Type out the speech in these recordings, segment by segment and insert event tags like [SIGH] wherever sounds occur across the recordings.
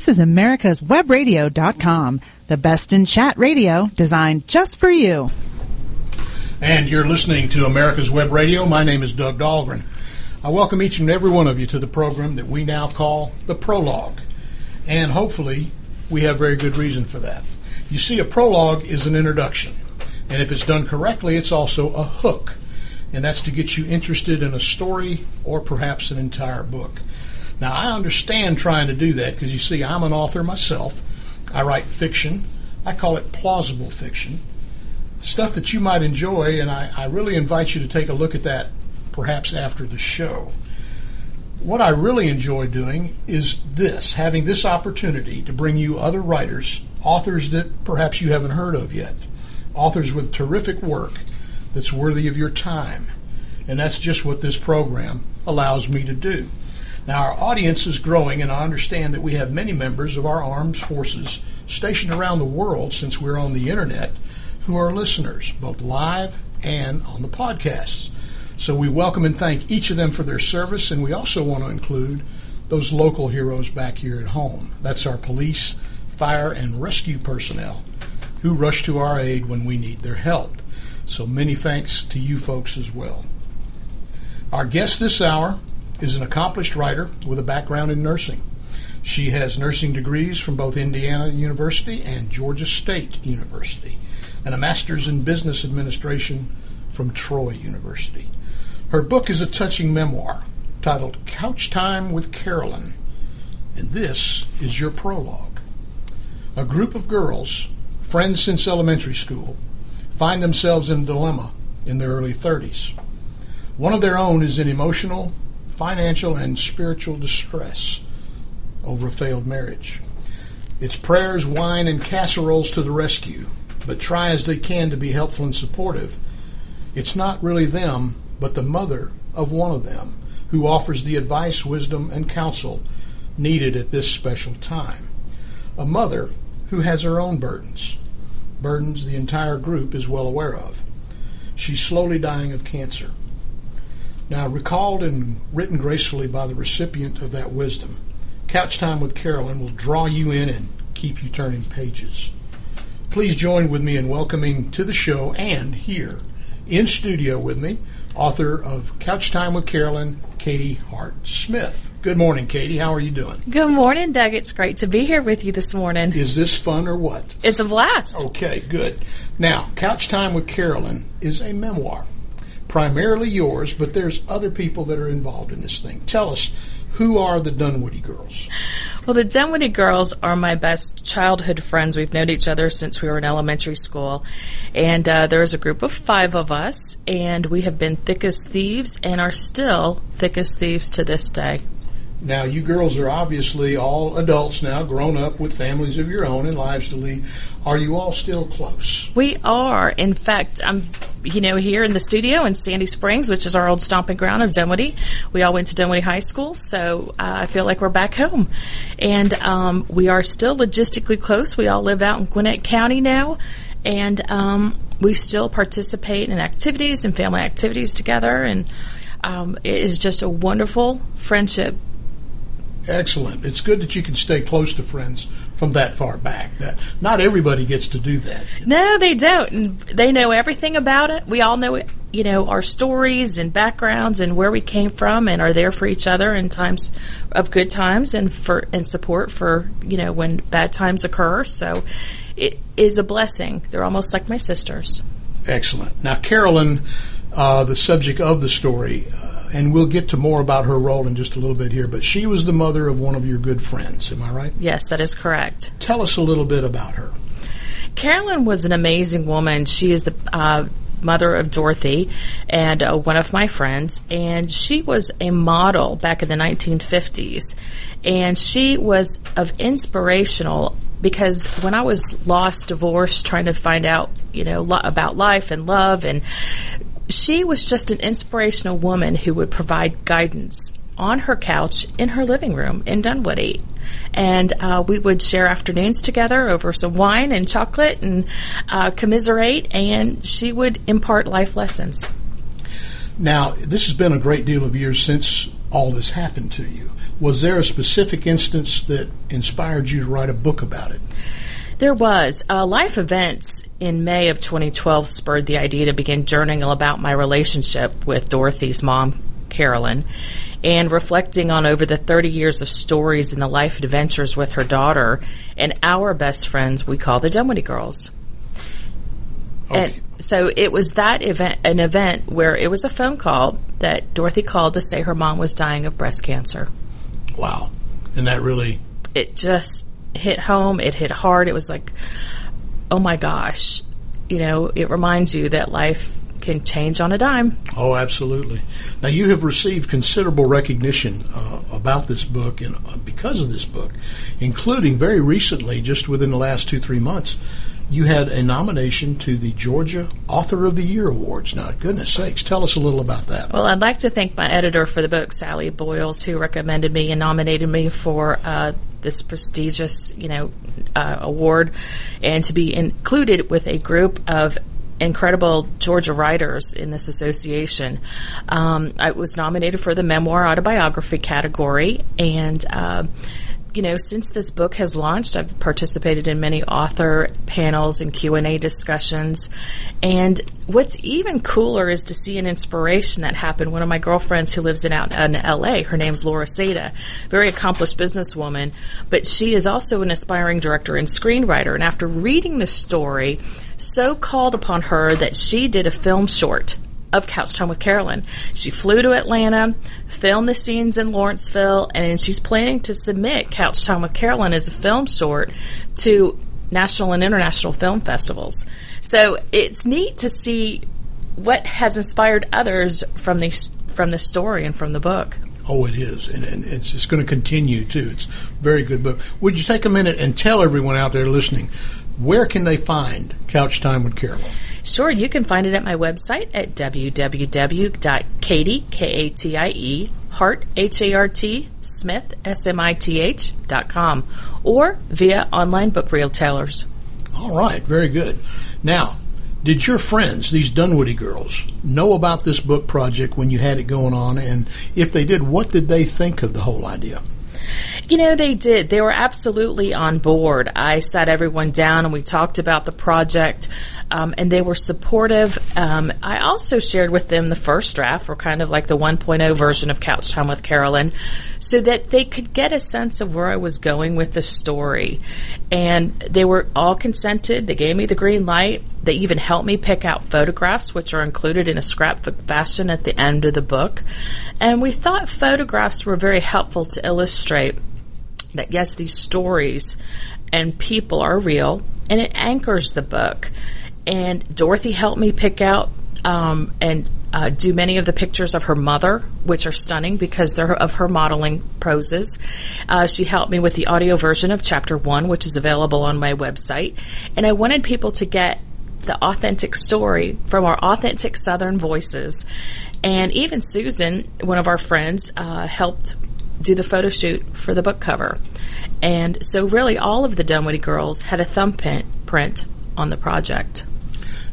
This is America's Webradio.com, the best in chat radio designed just for you. And you're listening to America's Web Radio. My name is Doug Dahlgren. I welcome each and every one of you to the program that we now call the Prologue. And hopefully, we have very good reason for that. You see, a prologue is an introduction. And if it's done correctly, it's also a hook. And that's to get you interested in a story or perhaps an entire book. Now, I understand trying to do that because you see, I'm an author myself. I write fiction. I call it plausible fiction. Stuff that you might enjoy, and I, I really invite you to take a look at that perhaps after the show. What I really enjoy doing is this having this opportunity to bring you other writers, authors that perhaps you haven't heard of yet, authors with terrific work that's worthy of your time. And that's just what this program allows me to do. Now, our audience is growing, and I understand that we have many members of our armed forces stationed around the world since we're on the internet who are listeners, both live and on the podcasts. So we welcome and thank each of them for their service, and we also want to include those local heroes back here at home. That's our police, fire, and rescue personnel who rush to our aid when we need their help. So many thanks to you folks as well. Our guest this hour is an accomplished writer with a background in nursing. She has nursing degrees from both Indiana University and Georgia State University, and a master's in business administration from Troy University. Her book is a touching memoir titled Couch Time with Carolyn, and this is your prologue. A group of girls, friends since elementary school, find themselves in a dilemma in their early 30s. One of their own is in emotional financial and spiritual distress over a failed marriage. It's prayers, wine, and casseroles to the rescue, but try as they can to be helpful and supportive. It's not really them, but the mother of one of them who offers the advice, wisdom, and counsel needed at this special time. A mother who has her own burdens, burdens the entire group is well aware of. She's slowly dying of cancer. Now, recalled and written gracefully by the recipient of that wisdom, Couch Time with Carolyn will draw you in and keep you turning pages. Please join with me in welcoming to the show and here in studio with me, author of Couch Time with Carolyn, Katie Hart Smith. Good morning, Katie. How are you doing? Good morning, Doug. It's great to be here with you this morning. Is this fun or what? It's a blast. Okay, good. Now, Couch Time with Carolyn is a memoir primarily yours, but there's other people that are involved in this thing. Tell us, who are the Dunwoody girls? Well, the Dunwoody girls are my best childhood friends. We've known each other since we were in elementary school. And uh, there's a group of five of us, and we have been thick as thieves and are still thick as thieves to this day. Now, you girls are obviously all adults now, grown up with families of your own and lives to lead. Are you all still close? We are. In fact, I'm, you know, here in the studio in Sandy Springs, which is our old stomping ground of Dunwoody. We all went to Dunwoody High School, so uh, I feel like we're back home. And um, we are still logistically close. We all live out in Gwinnett County now, and um, we still participate in activities and family activities together. And um, it is just a wonderful friendship Excellent. It's good that you can stay close to friends from that far back. That not everybody gets to do that. You know? No, they don't. And they know everything about it. We all know it, you know, our stories and backgrounds and where we came from and are there for each other in times of good times and for and support for, you know, when bad times occur. So it is a blessing. They're almost like my sisters. Excellent. Now, Carolyn, uh, the subject of the story, uh, and we'll get to more about her role in just a little bit here, but she was the mother of one of your good friends. Am I right? Yes, that is correct. Tell us a little bit about her. Carolyn was an amazing woman. She is the uh, mother of Dorothy and uh, one of my friends, and she was a model back in the 1950s. And she was of inspirational because when I was lost, divorced, trying to find out, you know, lo- about life and love and she was just an inspirational woman who would provide guidance on her couch in her living room in Dunwoody. And uh, we would share afternoons together over some wine and chocolate and uh, commiserate, and she would impart life lessons. Now, this has been a great deal of years since all this happened to you. Was there a specific instance that inspired you to write a book about it? There was. Uh, life events in May of 2012 spurred the idea to begin journaling about my relationship with Dorothy's mom, Carolyn, and reflecting on over the 30 years of stories and the life adventures with her daughter and our best friends we call the Dunwoody Girls. Okay. And so it was that event, an event where it was a phone call that Dorothy called to say her mom was dying of breast cancer. Wow. And that really, It just hit home. It hit hard. It was like, oh my gosh. You know, it reminds you that life can change on a dime. oh, absolutely. Now, you have received considerable recognition uh, about this book and uh, because of this book, including very recently, just within the last two, three months, you had a nomination to the Georgia Author of the Year Awards. Now, goodness sakes, tell us a little about that. Well, I'd like to thank my editor for the book, Sally Boyles, who recommended me and nominated me for uh, this prestigious, you know, uh, award, and to be included with a group of incredible Georgia writers in this association. Um, I was nominated for the memoir autobiography category, and. Uh, you know, since this book has launched, I've participated in many author panels and Q and A discussions. And what's even cooler is to see an inspiration that happened. One of my girlfriends who lives in out in L.A. Her name's Laura Seda, very accomplished businesswoman, but she is also an aspiring director and screenwriter. And after reading the story, so called upon her that she did a film short of Couch Time with Carolyn. She flew to Atlanta, filmed the scenes in Lawrenceville, and she's planning to submit Couch Time with Carolyn as a film short to national and international film festivals. So it's neat to see what has inspired others from the from the story and from the book. Oh, it is, and, and it's, it's going to continue too. It's very good book. Would you take a minute and tell everyone out there listening where can they find Couch Time with Carolyn? Sure, you can find it at my website at www.katie, K-A-T-I-E, Hart, H-A-R-T, Smith, S-M-I-T-H, dot com, or via online book retailers. All right, very good. Now, did your friends, these Dunwoody girls, know about this book project when you had it going on? And if they did, what did they think of the whole idea? You know, they did. They were absolutely on board. I sat everyone down and we talked about the project, um, and they were supportive. Um, I also shared with them the first draft, or kind of like the 1.0 version of Couch Time with Carolyn, so that they could get a sense of where I was going with the story. And they were all consented. They gave me the green light. They even helped me pick out photographs, which are included in a scrapbook fashion at the end of the book. And we thought photographs were very helpful to illustrate that, yes, these stories and people are real, and it anchors the book. And Dorothy helped me pick out um, and uh, do many of the pictures of her mother, which are stunning because they're of her modeling poses. Uh, she helped me with the audio version of chapter one, which is available on my website. And I wanted people to get the authentic story from our authentic Southern voices. And even Susan, one of our friends, uh, helped do the photo shoot for the book cover. And so, really, all of the Dunwoody girls had a thumbprint print on the project.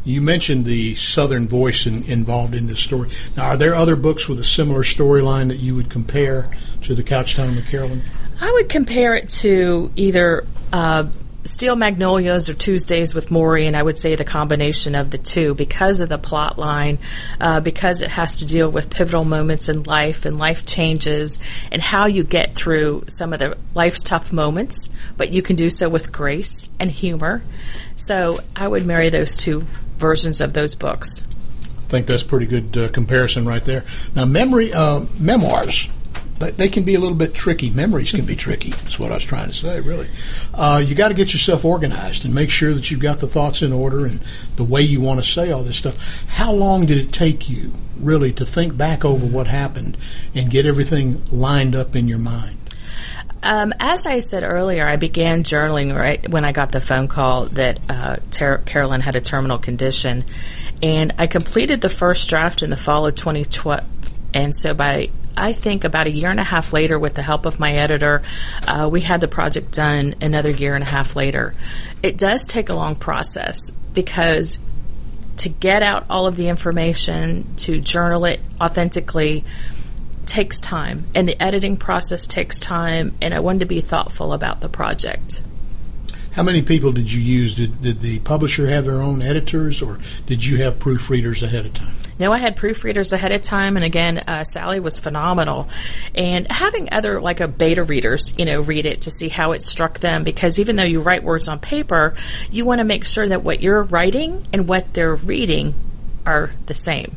You mentioned the Southern voice in, involved in this story. Now, are there other books with a similar storyline that you would compare to the Couch Time Carolyn? I would compare it to either uh, Steel Magnolias or Tuesdays with Morrie, and I would say the combination of the two because of the plot line, uh, because it has to deal with pivotal moments in life and life changes and how you get through some of the life's tough moments, but you can do so with grace and humor. So I would marry those two versions of those books. I think that's pretty good uh, comparison right there. Now, memory uh, memoirs. They, can be a little bit tricky. Memories can be tricky. That's what I was trying to say, really. Uh, you got to get yourself organized and make sure that you've got the thoughts in order and the way you want to say all this stuff. How long did it take you, really, to think back over what happened and get everything lined up in your mind? Um, as I said earlier, I began journaling right when I got the phone call that uh, Ter- Carolyn had a terminal condition, and I completed the first draft in the fall of 2012. And so by I think about a year and a half later, with the help of my editor, uh, we had the project done another year and a half later. It does take a long process because to get out all of the information, to journal it authentically, takes time, and the editing process takes time, and I wanted to be thoughtful about the project. How many people did you use? Did, did the publisher have their own editors, or did you have proofreaders ahead of time? No, I had proofreaders ahead of time, and again, uh, Sally was phenomenal. And having other like a beta readers, you know, read it to see how it struck them, because even though you write words on paper, you want to make sure that what you're writing and what they're reading are the same,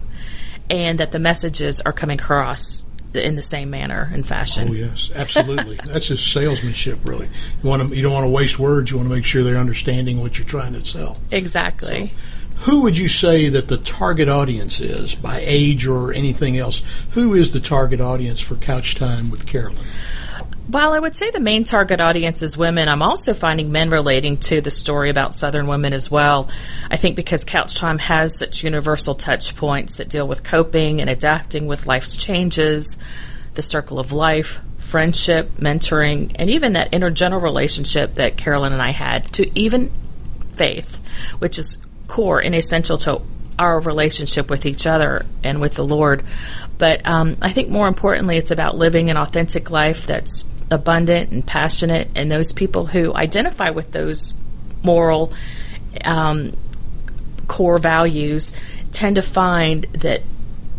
and that the messages are coming across in the same manner and fashion. Oh yes, absolutely. [LAUGHS] That's just salesmanship, really. You want to, you don't want to waste words. You want to make sure they're understanding what you're trying to sell. Exactly. So, who would you say that the target audience is by age or anything else? Who is the target audience for Couch Time with Carolyn? While I would say the main target audience is women, I'm also finding men relating to the story about Southern women as well. I think because Couch Time has such universal touch points that deal with coping and adapting with life's changes, the circle of life, friendship, mentoring, and even that intergenerational relationship that Carolyn and I had, to even faith, which is core and essential to our relationship with each other and with the Lord. But um, I think more importantly, it's about living an authentic life that's abundant and passionate, and those people who identify with those moral um, core values tend to find that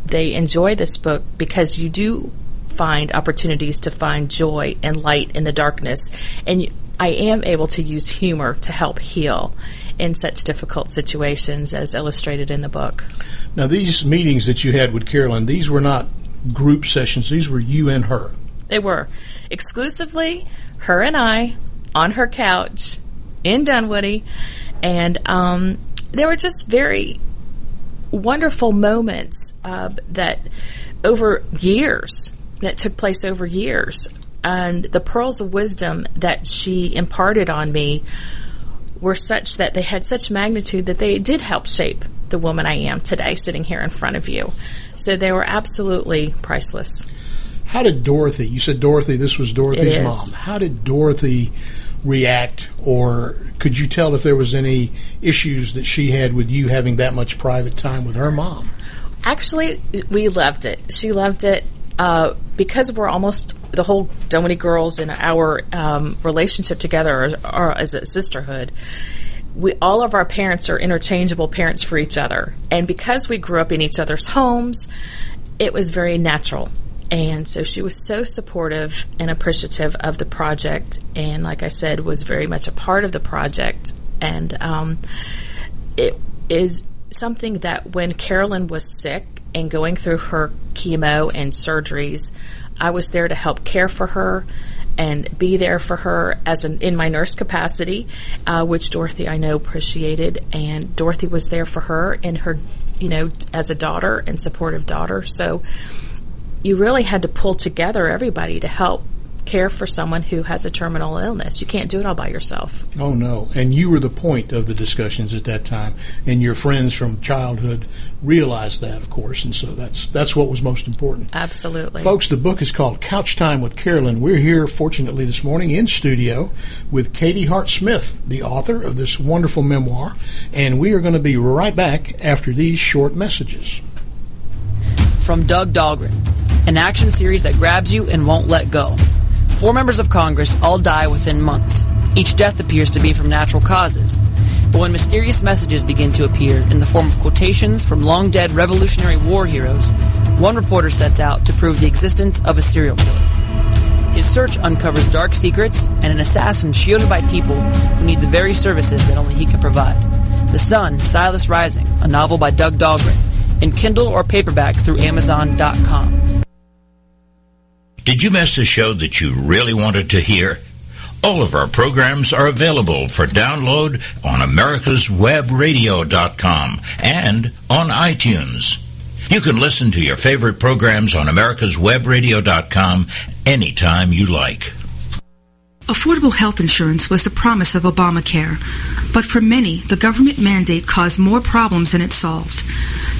they enjoy this book because you do find opportunities to find joy and light in the darkness. And I am able to use humor to help heal in such difficult situations as illustrated in the book. Now, these meetings that you had with Carolyn, these were not group sessions, these were you and her. They were exclusively her and I on her couch in Dunwoody. And um, they were just very wonderful moments uh, that over years, that took place over years. And the pearls of wisdom that she imparted on me were such that they had such magnitude that they did help shape the woman I am today, sitting here in front of you. So they were absolutely priceless. How did Dorothy, you said Dorothy, this was Dorothy's mom. How did Dorothy react, or could you tell if there was any issues that she had with you having that much private time with her mom? Actually, we loved it. She loved it uh, because we're almost the whole Dunwoody girls and our um, relationship together are, are, as a sisterhood. We all of our parents are interchangeable parents for each other, and because we grew up in each other's homes, it was very natural. And so she was so supportive and appreciative of the project, and like I said, was very much a part of the project. And um, it is something that when Carolyn was sick and going through her chemo and surgeries, I was there to help care for her and be there for her as an, in my nurse capacity, uh, which Dorothy I know appreciated, and Dorothy was there for her in her, you know, as a daughter and supportive daughter. So you really had to pull together everybody to help care for someone who has a terminal illness. You can't do it all by yourself. Oh, no. And you were the point of the discussions at that time. And your friends from childhood realized that, of course. And so that's, that's what was most important. Absolutely. Folks, the book is called Couch Time with Carolyn. We're here, fortunately, this morning in studio with Katie Hart Smith, the author of this wonderful memoir. And we are going to be right back after these short messages. From Doug Dahlgren, an action series that grabs you and won't let go. Four members of Congress all die within months. Each death appears to be from natural causes. But when mysterious messages begin to appear in the form of quotations from long dead Revolutionary War heroes, one reporter sets out to prove the existence of a serial killer. His search uncovers dark secrets and an assassin shielded by people who need the very services that only he can provide. The Sun, Silas Rising, a novel by Doug Dahlgren, in Kindle or paperback through Amazon.com. Did you miss a show that you really wanted to hear? All of our programs are available for download on americaswebradio.com and on iTunes. You can listen to your favorite programs on americaswebradio.com anytime you like. Affordable health insurance was the promise of Obamacare, but for many, the government mandate caused more problems than it solved.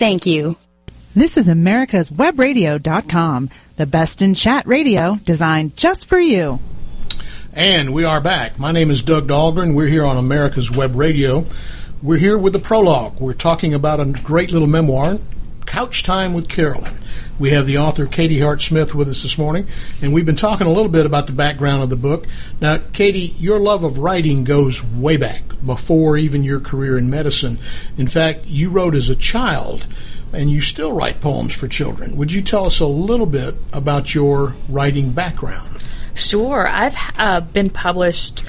Thank you. This is America's Webradio.com, the best in chat radio designed just for you. And we are back. My name is Doug Dahlgren. We're here on America's Web Radio. We're here with the prologue. We're talking about a great little memoir, Couch Time with Carolyn. We have the author Katie Hart Smith with us this morning, and we've been talking a little bit about the background of the book. Now, Katie, your love of writing goes way back, before even your career in medicine. In fact, you wrote as a child, and you still write poems for children. Would you tell us a little bit about your writing background? Sure. I've uh, been published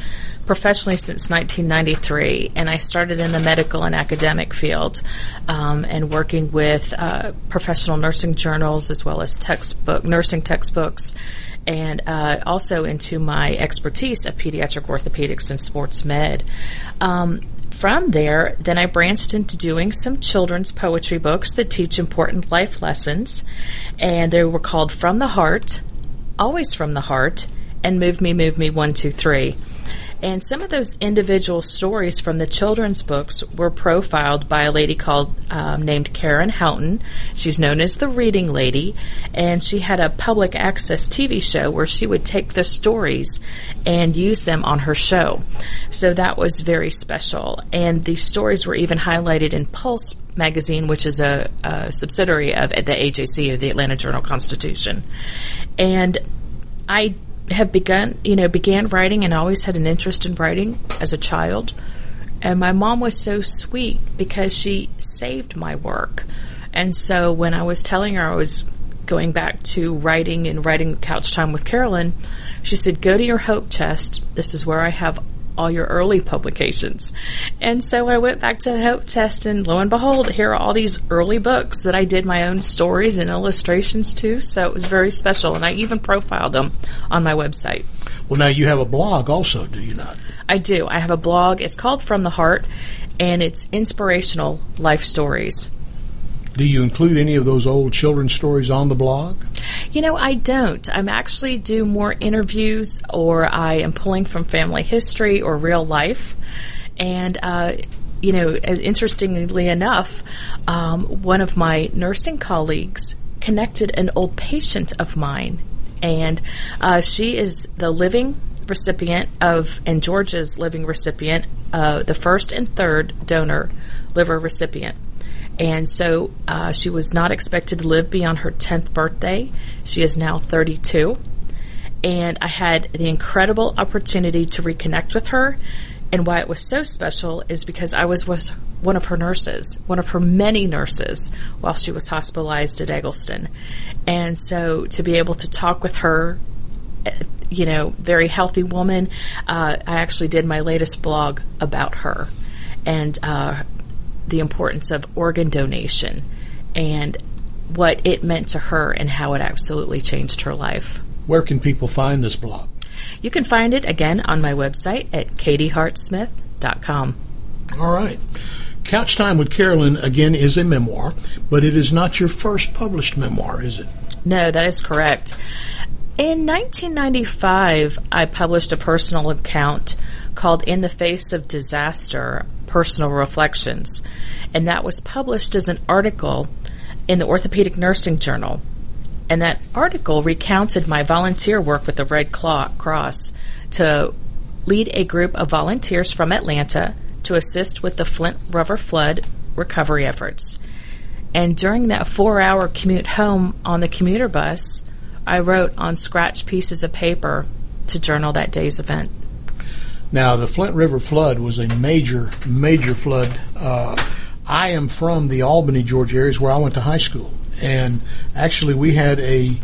professionally since 1993, and I started in the medical and academic field um, and working with uh, professional nursing journals as well as textbook nursing textbooks. And uh, also into my expertise of pediatric orthopedics and sports med. Um, from there, then I branched into doing some children's poetry books that teach important life lessons. And they were called From the Heart, Always From the Heart, and Move Me, Move Me, One, Two, Three. And some of those individual stories from the children's books were profiled by a lady called um, named Karen Houghton. She's known as the Reading Lady, and she had a public access TV show where she would take the stories and use them on her show. So that was very special. And these stories were even highlighted in Pulse magazine, which is a, a subsidiary of the AJC, of the Atlanta Journal Constitution. And I have begun, you know, began writing and always had an interest in writing as a child. And my mom was so sweet because she saved my work. And so when I was telling her I was going back to writing and writing Couch Time with Carolyn, she said, Go to your hope chest. This is where I have all your early publications. And so I went back to the Hope Test, and lo and behold, here are all these early books that I did my own stories and illustrations to. So it was very special, and I even profiled them on my website. Well, now you have a blog also, do you not? I do. I have a blog. It's called From the Heart, and it's inspirational life stories. Do you include any of those old children's stories on the blog? You know, I don't. I'm actually do more interviews, or I am pulling from family history or real life, and. Uh, you know, interestingly enough, um, one of my nursing colleagues connected an old patient of mine, and uh, she is the living recipient of, and George's living recipient, uh, the first and third donor liver recipient. And so uh, she was not expected to live beyond her 10th birthday. She is now 32. And I had the incredible opportunity to reconnect with her. And why it was so special is because I was, one of her nurses, one of her many nurses, while she was hospitalized at Egleston. And so to be able to talk with her, eh, you know, very healthy woman, uh, I actually did my latest blog about her. And uh, the importance of organ donation and what it meant to her and how it absolutely changed her life. Where can people find this blog? You can find it again on my website at katiehartsmith.com. All right. Couch Time with Carolyn, again, is a memoir, but it is not your first published memoir, is it? No, that is correct. In 1995, I published a personal account called In the Face of Disaster Personal Reflections, and that was published as an article in the Orthopedic Nursing Journal. And that article recounted my volunteer work with the Red Cross to lead a group of volunteers from Atlanta to assist with the Flint River flood recovery efforts. And during that four hour commute home on the commuter bus, I wrote on scratch pieces of paper to journal that day's event. Now, the Flint River flood was a major, major flood. Uh, I am from the Albany, Georgia area, where I went to high school. And actually, we had a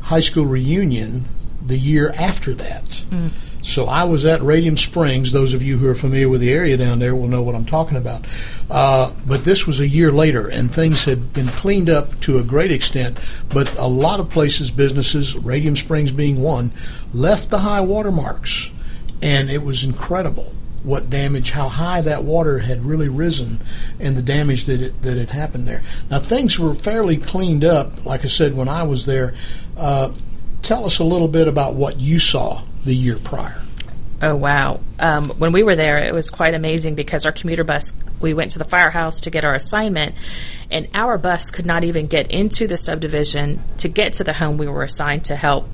high school reunion the year after that. Mm. So I was at Radium Springs. Those of you who are familiar with the area down there will know what I'm talking about. Uh, but this was a year later, and things had been cleaned up to a great extent. But a lot of places, businesses, Radium Springs being one, left the high water marks, and it was incredible what damage, how high that water had really risen, and the damage that it that had happened there. Now things were fairly cleaned up, like I said when I was there. Uh, tell us a little bit about what you saw the year prior. Oh wow! Um, when we were there, it was quite amazing because our commuter bus. We went to the firehouse to get our assignment, and our bus could not even get into the subdivision to get to the home we were assigned to help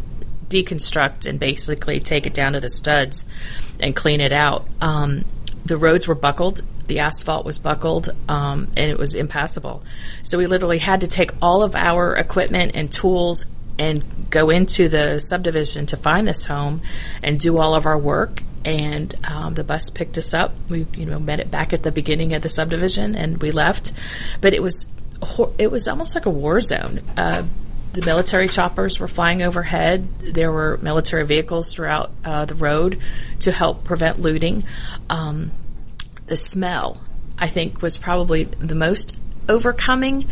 deconstruct and basically take it down to the studs and clean it out. Um, the roads were buckled, the asphalt was buckled, um, and it was impassable. So we literally had to take all of our equipment and tools and go into the subdivision to find this home and do all of our work. And um, the bus picked us up. We, you know, met it back at the beginning of the subdivision, and we left. But it was, it was almost like a war zone. Uh, the military choppers were flying overhead. There were military vehicles throughout uh, the road to help prevent looting. Um, the smell, I think, was probably the most overcoming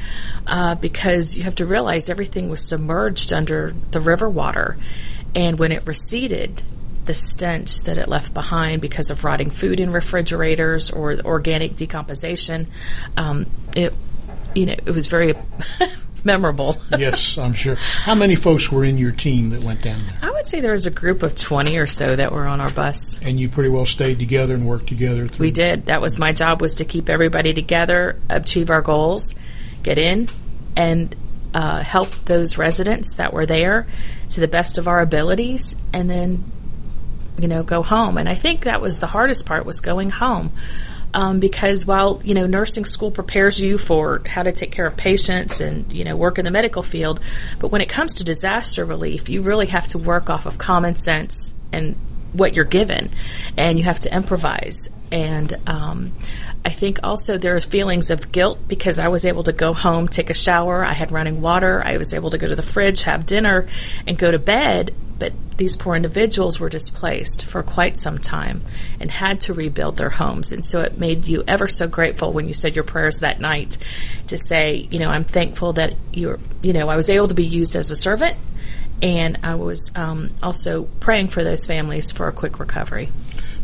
uh, because you have to realize everything was submerged under the river water. And when it receded, the stench that it left behind because of rotting food in refrigerators or organic decomposition, um, it you know it was very [LAUGHS] memorable. [LAUGHS] yes, I'm sure. How many folks were in your team that went down there? I would say there was a group of 20 or so that were on our bus. And you pretty well stayed together and worked together We did. That was my job was to keep everybody together, achieve our goals, get in and uh, help those residents that were there to the best of our abilities and then you know go home and i think that was the hardest part was going home um, because while you know nursing school prepares you for how to take care of patients and you know work in the medical field, but when it comes to disaster relief, you really have to work off of common sense and what you're given, and you have to improvise. And um, I think also there are feelings of guilt because I was able to go home, take a shower, I had running water, I was able to go to the fridge, have dinner, and go to bed. But these poor individuals were displaced for quite some time and had to rebuild their homes. And so it made you ever so grateful when you said your prayers that night to say, you know, I'm thankful that you're, you know, I was able to be used as a servant. And I was um, also praying for those families for a quick recovery.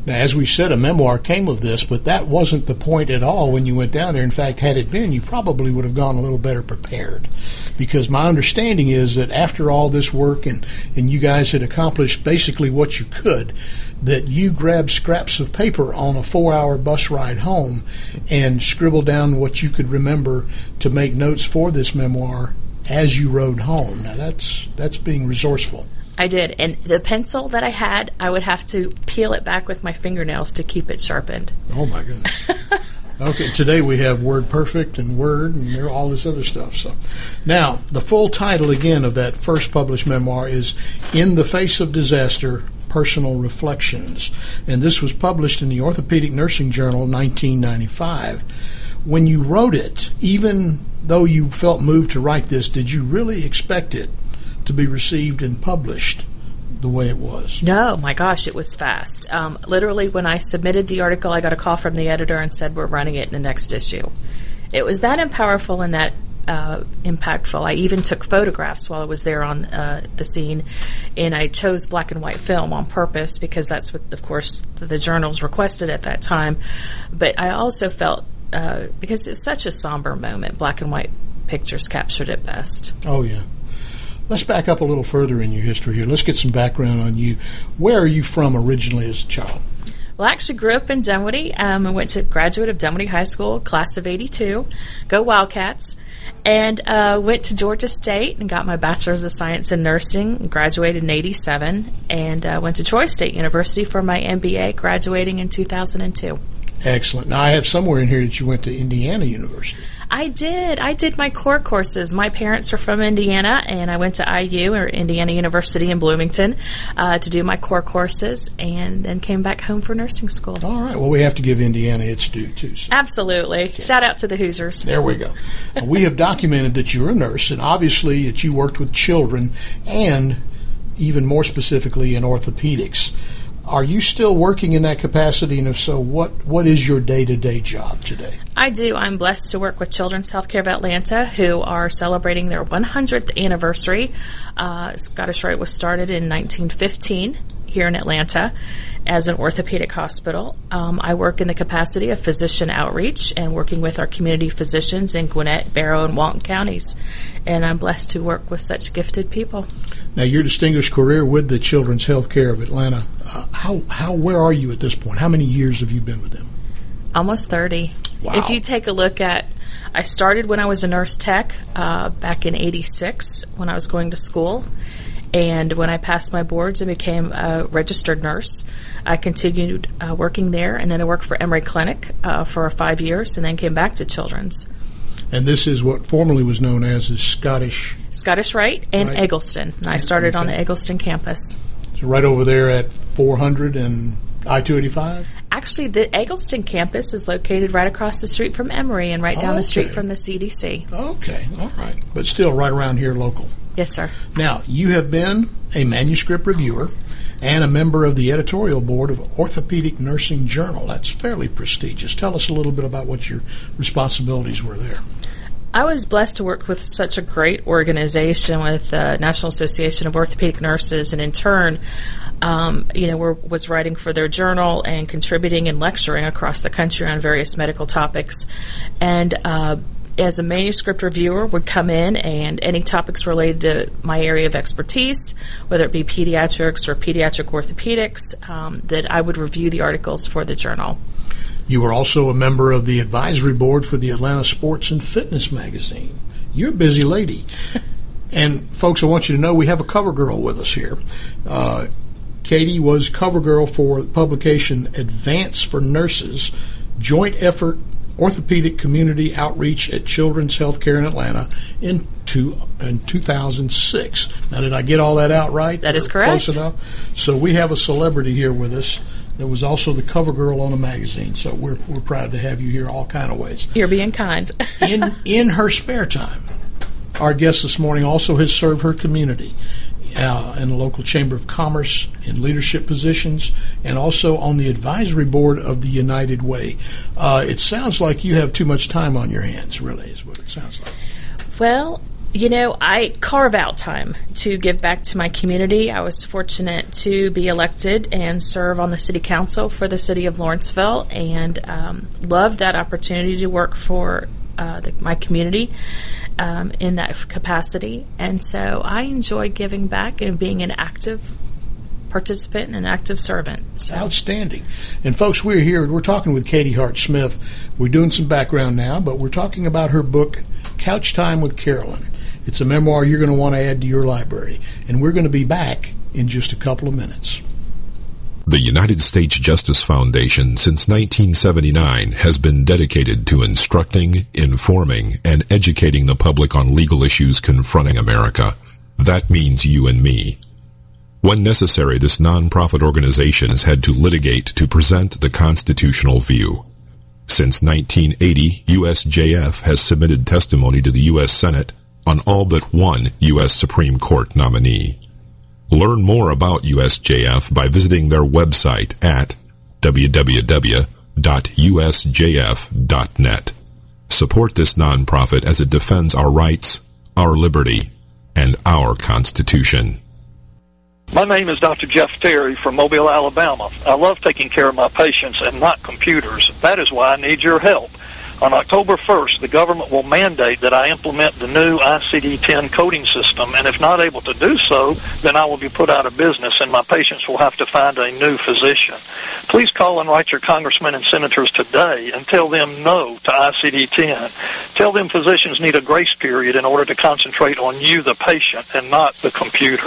Now, as we said, a memoir came of this, but that wasn't the point at all when you went down there. In fact, had it been, you probably would have gone a little better prepared. Because my understanding is that after all this work and, and you guys had accomplished basically what you could, that you grabbed scraps of paper on a four hour bus ride home and scribbled down what you could remember to make notes for this memoir as you rode home. Now that's that's being resourceful. I did. And the pencil that I had, I would have to peel it back with my fingernails to keep it sharpened. Oh my goodness. [LAUGHS] okay, today we have Word Perfect and Word and all this other stuff. So, now the full title again of that first published memoir is "In the Face of Disaster: Personal Reflections," and this was published in the Orthopedic Nursing Journal, 1995. When you wrote it, even though you felt moved to write this, did you really expect it to be received and published the way it was? No, my gosh, it was fast. Um, literally, when I submitted the article, I got a call from the editor and said, We're running it in the next issue. It was that powerful and that uh, impactful. I even took photographs while I was there on uh, the scene, and I chose black and white film on purpose because that's what, of course, the journals requested at that time. But I also felt uh, because it was such a somber moment, black and white pictures captured it best. Oh yeah. Let's back up a little further in your history here. Let's get some background on you. Where are you from originally as a child? Well, I actually grew up in Dunwoody. Um, I went to graduate of Dunwoody High School, class of '82. Go Wildcats! and uh, went to Georgia State and got my bachelor's of science in nursing. Graduated in '87, and uh, went to Troy State University for my MBA, graduating in 2002. Excellent. Now I have somewhere in here that you went to Indiana University. I did. I did my core courses. My parents are from Indiana, and I went to IU or Indiana University in Bloomington uh, to do my core courses, and then came back home for nursing school. All right. Well, we have to give Indiana its due too. So. Absolutely. Shout out to the Hoosiers. There we go. we have documented that you're a nurse, and obviously that you worked with children, and even more specifically in orthopedics. Are you still working in that capacity? And if so, what, what is your day to day job today? I do. I'm blessed to work with Children's Healthcare of Atlanta, who are celebrating their 100th anniversary. Uh, Scottish Rite was started in 1915 here in Atlanta as an orthopedic hospital. Um, I work in the capacity of physician outreach and working with our community physicians in Gwinnett, Barrow, and Walton counties. And I'm blessed to work with such gifted people. Now, your distinguished career with the Children's Healthcare of Atlanta, uh, how, how, where are you at this point? How many years have you been with them? Almost 30. Wow. If you take a look at, I started when I was a nurse tech uh, back in 86 when I was going to school. And when I passed my boards and became a registered nurse, I continued uh, working there. And then I worked for Emory Clinic uh, for five years and then came back to Children's. And this is what formerly was known as the Scottish. Scottish Rite and Right. Egleston. And I started on the Egleston campus. So right over there at 400 and I 285? Actually, the Egleston campus is located right across the street from Emory and right down the street from the CDC. Okay, all right. But still right around here local. Yes, sir. Now, you have been a manuscript reviewer and a member of the editorial board of Orthopedic Nursing Journal. That's fairly prestigious. Tell us a little bit about what your responsibilities were there. I was blessed to work with such a great organization with the National Association of Orthopedic Nurses, and in turn, um, you know, were, was writing for their journal and contributing and lecturing across the country on various medical topics. And uh, as a manuscript reviewer, would come in and any topics related to my area of expertise, whether it be pediatrics or pediatric orthopedics, um, that I would review the articles for the journal. You were also a member of the advisory board for the Atlanta Sports and Fitness magazine. You're a busy lady. [LAUGHS] and, folks, I want you to know we have a cover girl with us here. Uh, Katie was cover girl for the publication Advance for Nurses, joint effort orthopedic community outreach at Children's Healthcare in Atlanta in, two, in 2006. Now, did I get all that out right? That is correct. Close enough? So we have a celebrity here with us that was also the cover girl on a magazine. So we're, we're proud to have you here all kind of ways. You're being kind. [LAUGHS] In, in her spare time, our guest this morning also has served her community uh, in the local Chamber of Commerce in leadership positions and also on the advisory board of the United Way. Uh, it sounds like you have too much time on your hands, really, is what it sounds like. Well, you know, I carve out time to give back to my community. I was fortunate to be elected and serve on the city council for the city of Lawrenceville and um, loved that opportunity to work for uh, the, my community um, in that capacity. And so I enjoy giving back and being an active participant and an active servant. So. Outstanding. And folks, we're here. We're talking with Katie Hart Smith. We're doing some background now, but we're talking about her book, Couch Time with Carolyn. It's a memoir you're going to want to add to your library. And we're going to be back in just a couple of minutes. The United States Justice Foundation since 1979 has been dedicated to instructing, informing, and educating the public on legal issues confronting America. That means you and me. When necessary, this nonprofit organization has had to litigate to present the constitutional view. Since 1980, USJF has submitted testimony to the U.S. Senate on all but one U.S. Supreme Court nominee. Learn more about USJF by visiting their website at www.usjf.net. Support this nonprofit as it defends our rights, our liberty, and our Constitution. My name is Dr. Jeff Terry from Mobile, Alabama. I love taking care of my patients and not computers. That is why I need your help. On October 1st, the government will mandate that I implement the new ICD-10 coding system, and if not able to do so, then I will be put out of business and my patients will have to find a new physician. Please call and write your congressmen and senators today and tell them no to ICD-10. Tell them physicians need a grace period in order to concentrate on you, the patient, and not the computer.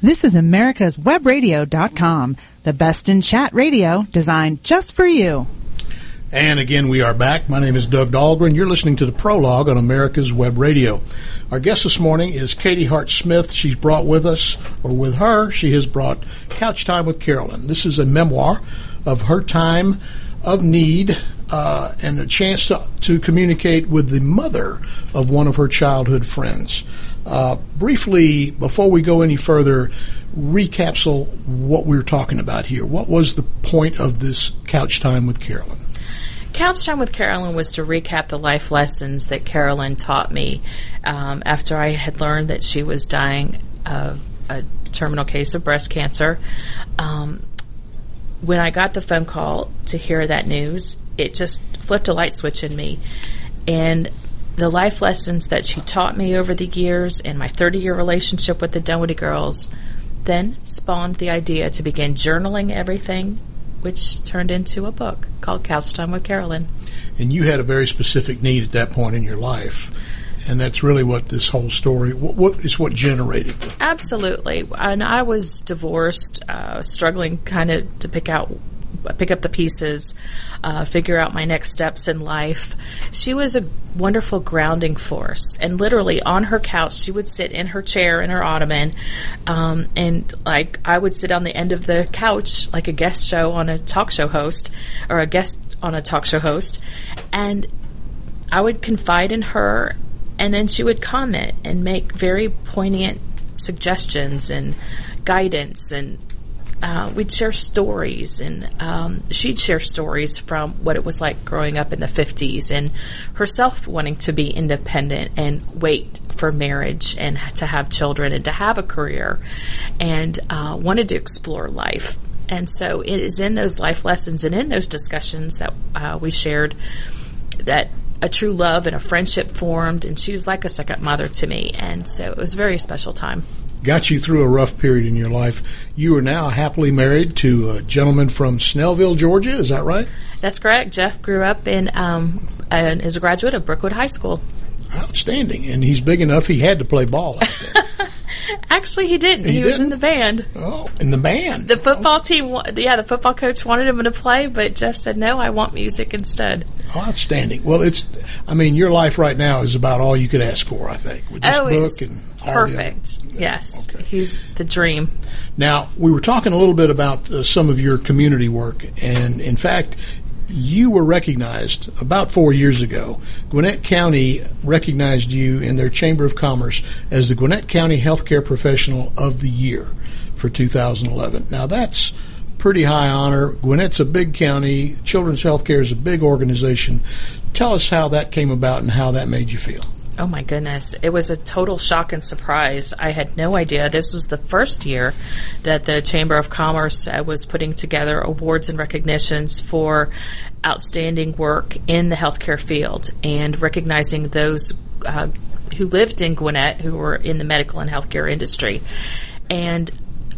This is America's Webradio.com, the best in chat radio designed just for you. And again, we are back. My name is Doug Dahlgren. You're listening to the prologue on America's Web Radio. Our guest this morning is Katie Hart Smith. She's brought with us, or with her, she has brought Couch Time with Carolyn. This is a memoir of her time of need uh, and a chance to, to communicate with the mother of one of her childhood friends. Uh, briefly, before we go any further, recapsule what we are talking about here. What was the point of this couch time with Carolyn? Couch time with Carolyn was to recap the life lessons that Carolyn taught me um, after I had learned that she was dying of a terminal case of breast cancer. Um, when I got the phone call to hear that news, it just flipped a light switch in me. And the life lessons that she taught me over the years and my 30 year relationship with the Dunwoody girls then spawned the idea to begin journaling everything, which turned into a book called Couch Time with Carolyn. And you had a very specific need at that point in your life. And that's really what this whole story, what, what is what generated. Absolutely. And I was divorced, uh, struggling kind of to pick out pick up the pieces, uh, figure out my next steps in life. She was a wonderful grounding force, and literally on her couch, she would sit in her chair in her ottoman, um, and like I would sit on the end of the couch like a guest show on a talk show host or a guest on a talk show host, and I would confide in her, and then she would comment and make very poignant suggestions and guidance and uh, we'd share stories, and um, she'd share stories from what it was like growing up in the 50s and herself wanting to be independent and wait for marriage and to have children and to have a career and uh, wanted to explore life. And so it is in those life lessons and in those discussions that uh, we shared that a true love and a friendship formed, and she was like a second mother to me. And so it was a very special time got you through a rough period in your life. You are now happily married to a gentleman from Snellville, Georgia. Is that right? That's correct. Jeff grew up in um, and is a graduate of Brookwood High School. Outstanding, and he's big enough he had to play ball out [LAUGHS] there. Actually, he didn't. He, he was didn't? in the band. Oh, in the band. The football team, yeah, the football coach wanted him to play, but Jeff said, "No, I want music instead." Outstanding. Well, it's, I mean, your life right now is about all you could ask for. I think with this oh, book and perfect. Yes, okay. he's the dream. Now, we were talking a little bit about uh, some of your community work, and in fact, you were recognized about four years ago. Gwinnett County recognized you in their Chamber of Commerce as the Gwinnett County Healthcare Professional of the Year for 2011. Now, that's pretty high honor. Gwinnett's a big county. Children's Healthcare is a big organization. Tell us how that came about and how that made you feel. Oh my goodness. It was a total shock and surprise. I had no idea. This was the first year that the Chamber of Commerce uh, was putting together awards and recognitions for outstanding work in the healthcare field and recognizing those uh, who lived in Gwinnett who were in the medical and healthcare industry. And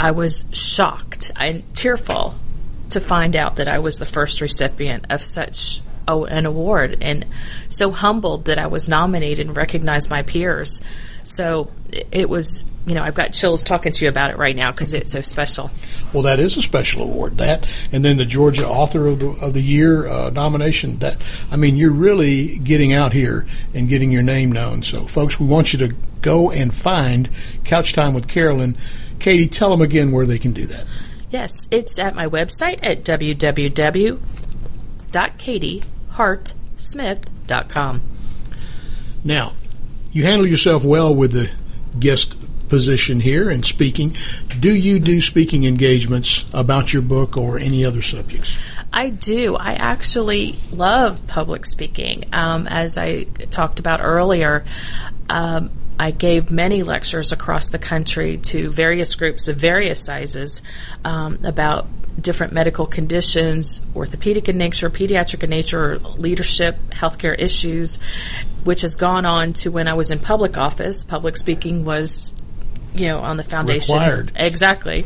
I was shocked and tearful to find out that I was the first recipient of such an award and so humbled that I was nominated and recognized my peers. So it was, you know, I've got chills talking to you about it right now because it's so special. Well, that is a special award. That and then the Georgia Author of the of the Year uh, nomination. That I mean, you're really getting out here and getting your name known. So, folks, we want you to go and find Couch Time with Carolyn. Katie, tell them again where they can do that. Yes, it's at my website at www.katie.com hartsmith.com. Now, you handle yourself well with the guest position here and speaking. Do you do speaking engagements about your book or any other subjects? I do. I actually love public speaking. Um, as I talked about earlier, um, I gave many lectures across the country to various groups of various sizes um, about different medical conditions, orthopedic in nature, pediatric in nature, leadership, healthcare issues, which has gone on to when I was in public office. Public speaking was, you know, on the foundation. Required. Exactly.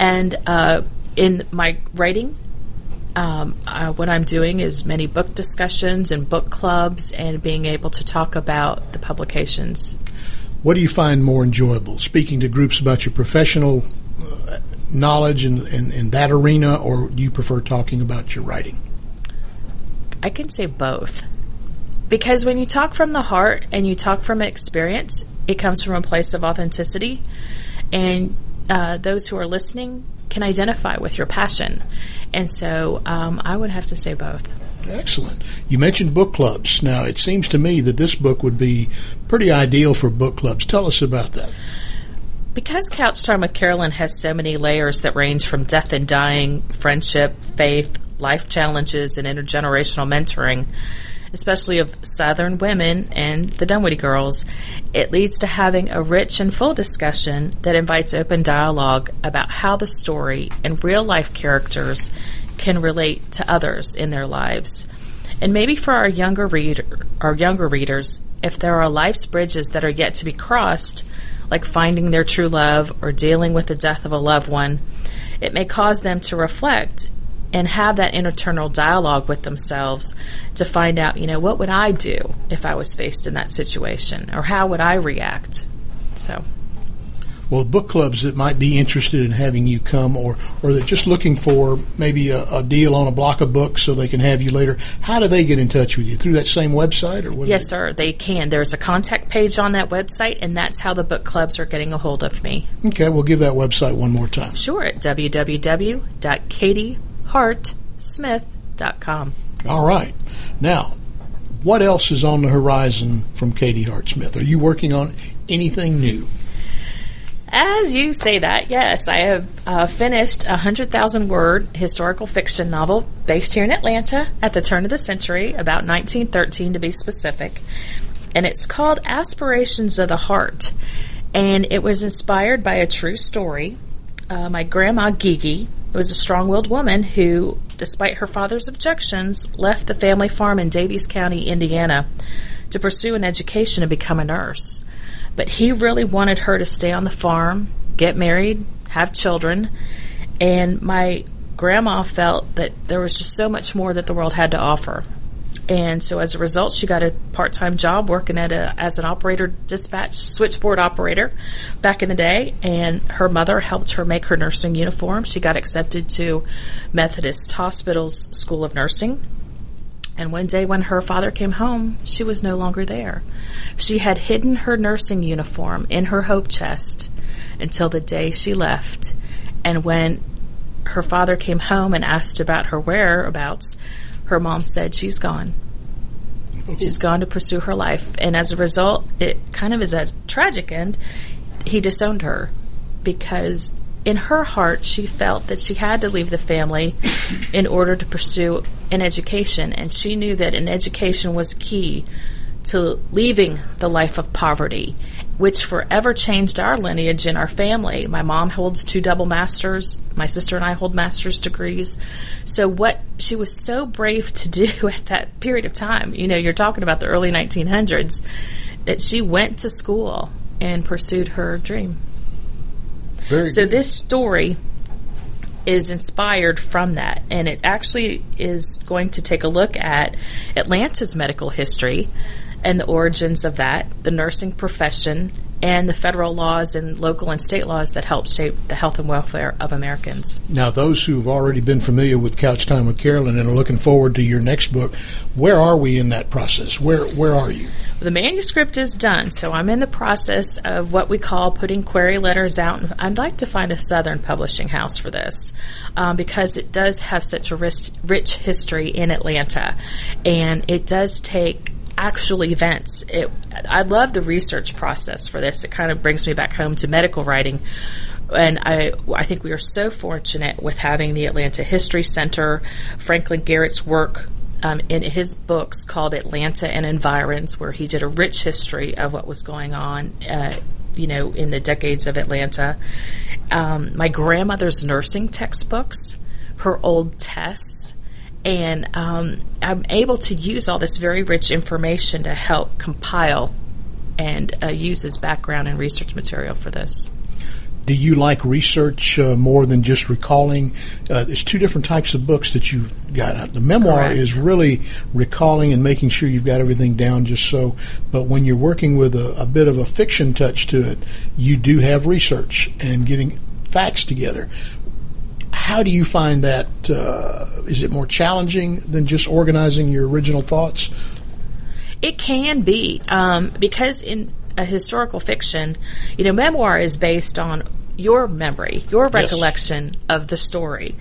And uh, in my writing, um, uh, what I'm doing is many book discussions and book clubs and being able to talk about the publications. What do you find more enjoyable? Speaking to groups about your professional uh, knowledge in, in, in that arena, or do you prefer talking about your writing? I can say both. Because when you talk from the heart and you talk from experience, it comes from a place of authenticity. And uh, those who are listening can identify with your passion. And so um, I would have to say both. Excellent. You mentioned book clubs. Now, it seems to me that this book would be pretty ideal for book clubs. Tell us about that. Because Couch Time with Carolyn has so many layers that range from death and dying, friendship, faith, life challenges, and intergenerational mentoring, especially of Southern women and the Dunwoody girls, it leads to having a rich and full discussion that invites open dialogue about how the story and real life characters can relate to others in their lives. And maybe for our younger reader, our younger readers, if there are life's bridges that are yet to be crossed, like finding their true love or dealing with the death of a loved one, it may cause them to reflect and have that internal dialogue with themselves to find out, you know, what would I do if I was faced in that situation or how would I react? So well, book clubs that might be interested in having you come, or or they're just looking for maybe a, a, deal on a block of books so they can have you later. How do they get in touch with you through that same website, or what? Yes, sir, they can. There's a contact page on that website, and that's how the book clubs are getting a hold of me. Okay, we'll give that website one more time. Sure, at www.katiehartsmith.com. All right, now. What else is on the horizon from Katie Hart Smith? Are you working on anything new? As you say that, yes, I have uh, finished a 100,000 word historical fiction novel based here in Atlanta at the turn of the century, about 1913 to be specific. And it's called Aspirations of the Heart. And it was inspired by a true story. Uh, my grandma, Gigi, was a strong willed woman who, despite her father's objections, left the family farm in Daviess County, Indiana, to pursue an education and become a nurse. But he really wanted her to stay on the farm, get married, have children. And my grandma felt that there was just so much more that the world had to offer. And so as a result, she got a part-time job working at a, as an operator dispatch switchboard operator back in the day. And her mother helped her make her nursing uniform. She got accepted to Methodist Hospital's School of Nursing. And one day when her father came home, she was no longer there. She had hidden her nursing uniform in her hope chest until the day she left. And when her father came home and asked about her whereabouts, her mom said she's gone. She's gone to pursue her life. And as a result, it kind of is a tragic end. He disowned her because in her heart, she felt that she had to leave the family in order to pursue an education, and she knew that an education was key to leaving the life of poverty, which forever changed our lineage in our family. My mom holds two double masters, my sister and I hold master's degrees. So, what she was so brave to do [LAUGHS] at that period of time, you know, you're talking about the early 1900s, that she went to school and pursued her dream. Very so good. this story is inspired from that, and it actually is going to take a look at Atlanta's medical history and the origins of that, the nursing profession, and the federal laws and local and state laws that help shape the health and welfare of Americans. Now, those who've already been familiar with Couch Time with Carolyn and are looking forward to your next book, where are we in that process? Where where are you? The manuscript is done, so I'm in the process of what we call putting query letters out. I'd like to find a Southern publishing house for this um, because it does have such a rich, rich history in Atlanta, and it does take actual events. It, I love the research process for this. It kind of brings me back home to medical writing. And I, I think we are so fortunate with having the Atlanta History Center, Franklin Garrett's work um, in his books called Atlanta and Environs, where he did a rich history of what was going on, uh, you know, in the decades of Atlanta. Um, my grandmother's nursing textbooks, her old tests, and um, I'm able to use all this very rich information to help compile and uh, use as background and research material for this do you like research uh, more than just recalling? Uh, there's two different types of books that you've got. The memoir Correct. is really recalling and making sure you've got everything down just so. But when you're working with a, a bit of a fiction touch to it, you do have research and getting facts together. How do you find that? Uh, is it more challenging than just organizing your original thoughts? It can be um, because in a historical fiction, you know, memoir is based on your memory, your recollection of the story,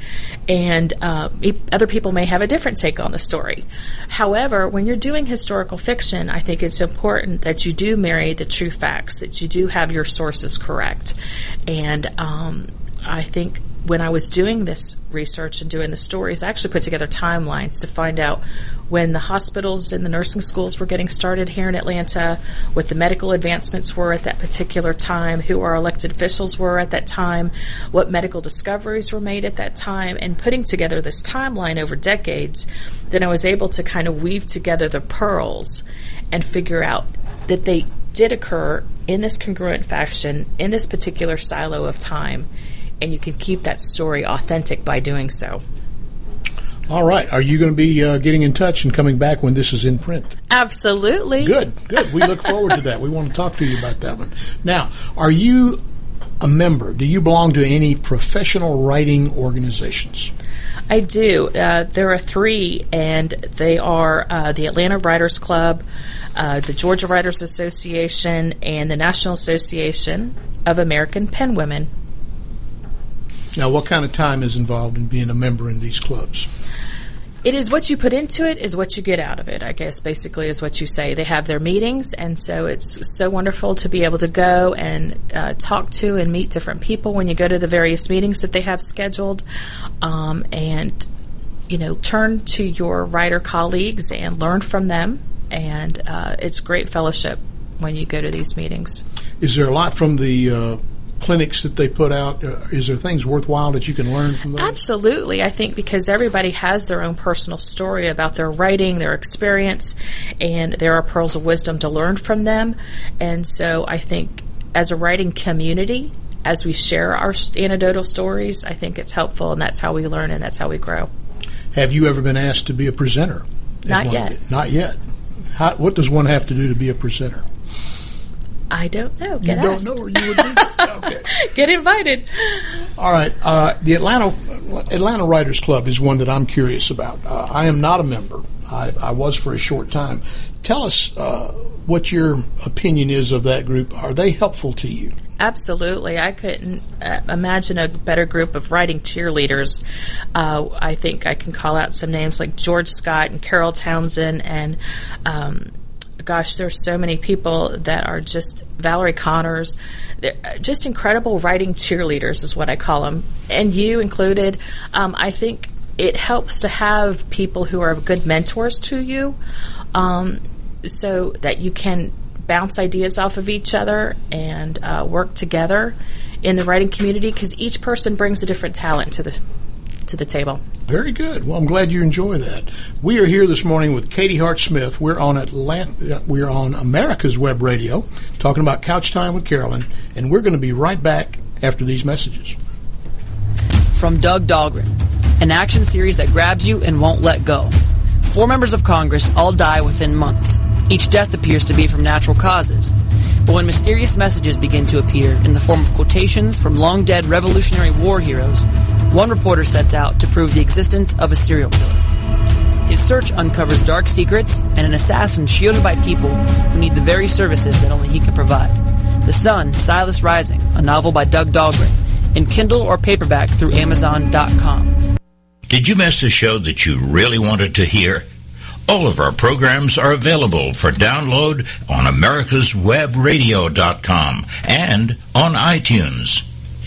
and uh, other people may have a different take on the story. However, when you're doing historical fiction, I think it's important that you do marry the true facts, that you do have your sources correct, and um, I think when I was doing this research and doing the stories, I actually put together timelines to find out when the hospitals and the nursing schools were getting started here in Atlanta, what the medical advancements were at that particular time, who our elected officials were at that time, what medical discoveries were made at that time, and putting together this timeline over decades, then I was able to kind of weave together the pearls and figure out that they did occur in this congruent fashion in this particular silo of time and you can keep that story authentic by doing so. All right. Are you going to be uh, getting in touch and coming back when this is in print? Absolutely. Good, good. We look forward to that. We want to talk to you about that one. Now, are you a member? Do you belong to any professional writing organizations? I do. Uh, there are three, and they are uh, the Atlanta Writers Club, uh, the Georgia Writers Association, and the National Association of American Pen Women. Now, what kind of time is involved in being a member in these clubs? It is what you put into it is what you get out of it, I guess, basically, is what you say. They have their meetings, and so it's so wonderful to be able to go and uh, talk to and meet different people when you go to the various meetings that they have scheduled. Um, and, you know, turn to your writer colleagues and learn from them. And uh, it's great fellowship when you go to these meetings. Is there a lot from the uh, clinics that they put out? Uh, is there things worthwhile that you can learn from those? Absolutely. I think because everybody has their own personal story about their writing, their experience, and there are pearls of wisdom to learn from them. And so I think as a writing community, as we share our anecdotal stories, I think it's helpful, and that's how we learn and that's how we grow. Have you ever been asked to be a presenter? Not yet. Not yet. How, what does one have to do to be a presenter? I don't know. Get you asked. don't know, or you would be. Okay. [LAUGHS] Get invited. All right. Uh, the Atlanta Atlanta Writers Club is one that I'm curious about. Uh, I am not a member. I, I, was for a short time. Tell us uh, what your opinion is of that group. Are they helpful to you? Absolutely. I couldn't uh, imagine a better group of writing cheerleaders. Uh, I think I can call out some names like George Scott and Carol Townsend and. Um, gosh, there's so many people that are just Valerie Connors, They're just incredible writing cheerleaders is what I call them, and you included. Um, I think it helps to have people who are good mentors to you, um, so that you can bounce ideas off of each other and uh, work together in the writing community because each person brings a different talent to the to the table. Very good. Well, I'm glad you enjoy that. We are here this morning with Katie Hart Smith. We're on Atlanta, we're on America's Web Radio, talking about Couch Time with Carolyn, and we're going to be right back after these messages. From Doug Dahlgren, an action series that grabs you and won't let go. Four members of Congress all die within months. Each death appears to be from natural causes. But when mysterious messages begin to appear in the form of quotations from long dead Revolutionary War heroes, one reporter sets out to prove the existence of a serial killer. His search uncovers dark secrets and an assassin shielded by people who need the very services that only he can provide. The Sun, Silas Rising, a novel by Doug Dahlgren, in Kindle or paperback through Amazon.com. Did you miss a show that you really wanted to hear? All of our programs are available for download on americaswebradio.com and on iTunes.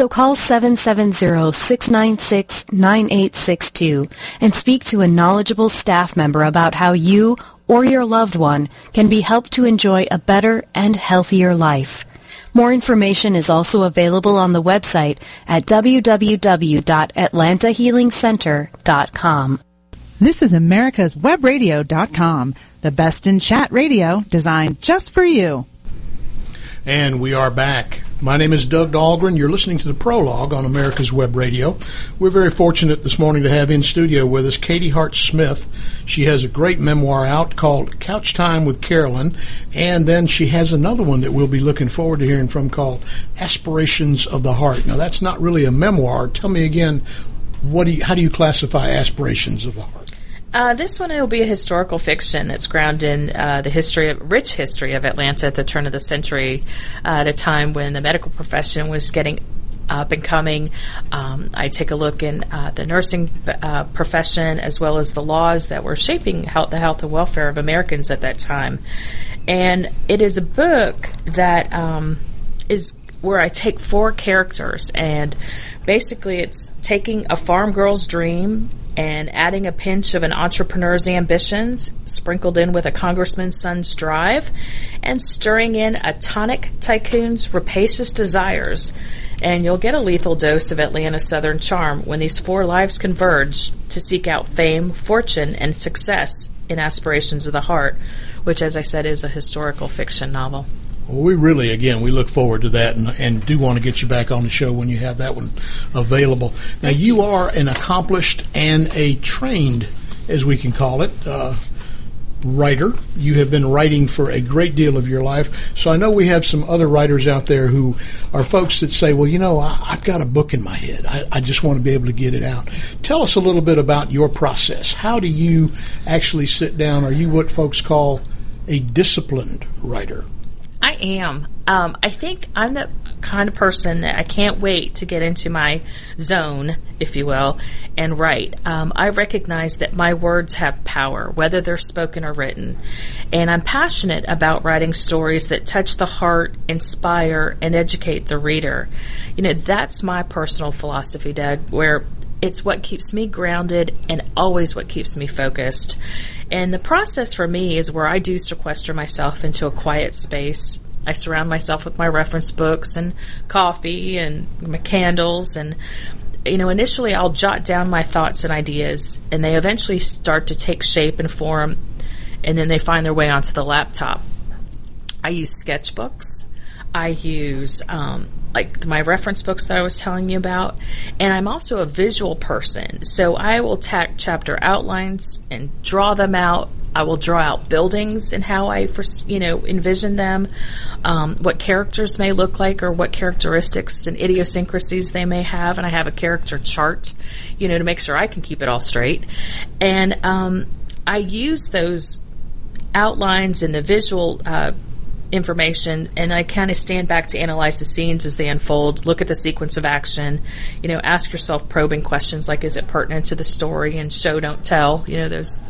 So call 770-696-9862 and speak to a knowledgeable staff member about how you or your loved one can be helped to enjoy a better and healthier life. More information is also available on the website at www.atlantahealingcenter.com. This is America's Webradio.com, the best in chat radio designed just for you. And we are back. My name is Doug Dahlgren. You're listening to the prologue on America's Web Radio. We're very fortunate this morning to have in studio with us Katie Hart Smith. She has a great memoir out called Couch Time with Carolyn, and then she has another one that we'll be looking forward to hearing from called Aspirations of the Heart. Now, that's not really a memoir. Tell me again, what do you, how do you classify Aspirations of the Heart? Uh, this one will be a historical fiction that's grounded in uh, the history, of, rich history of Atlanta at the turn of the century, uh, at a time when the medical profession was getting up and coming. Um, I take a look in uh, the nursing uh, profession as well as the laws that were shaping health, the health and welfare of Americans at that time. And it is a book that um, is where I take four characters and basically it's taking a farm girl's dream and adding a pinch of an entrepreneur's ambitions, sprinkled in with a congressman's son's drive, and stirring in a tonic tycoon's rapacious desires. And you'll get a lethal dose of Atlanta's southern charm when these four lives converge to seek out fame, fortune, and success in Aspirations of the Heart, which, as I said, is a historical fiction novel. Well, we really, again, we look forward to that and, and, do want to get you back on the show when you have that one available. Now, you are an accomplished and a trained, as we can call it, uh, writer. You have been writing for a great deal of your life. So I know we have some other writers out there who are folks that say, well, you know, I, have got a book in my head. I, I just want to be able to get it out. Tell us a little bit about your process. How do you actually sit down? Are you what folks call a disciplined writer? I am. Um, I think I'm the kind of person that I can't wait to get into my zone, if you will, and write. Um, I recognize that my words have power, whether they're spoken or written. And I'm passionate about writing stories that touch the heart, inspire, and educate the reader. You know, that's my personal philosophy, Doug, where it's what keeps me grounded and always what keeps me focused. And the process for me is where I do sequester myself into a quiet space. I surround myself with my reference books and coffee and my candles and you know, initially I'll jot down my thoughts and ideas and they eventually start to take shape and form and then they find their way onto the laptop. I use sketchbooks. I use um, like my reference books that I was telling you about, and I'm also a visual person. So I will tack chapter outlines and draw them out. I will draw out buildings and how I, you know, envision them, um, what characters may look like, or what characteristics and idiosyncrasies they may have, and I have a character chart, you know, to make sure I can keep it all straight. And um, I use those outlines and the visual uh, information and I kind of stand back to analyze the scenes as they unfold, look at the sequence of action, you know, ask yourself probing questions like is it pertinent to the story and show don't tell, you know, those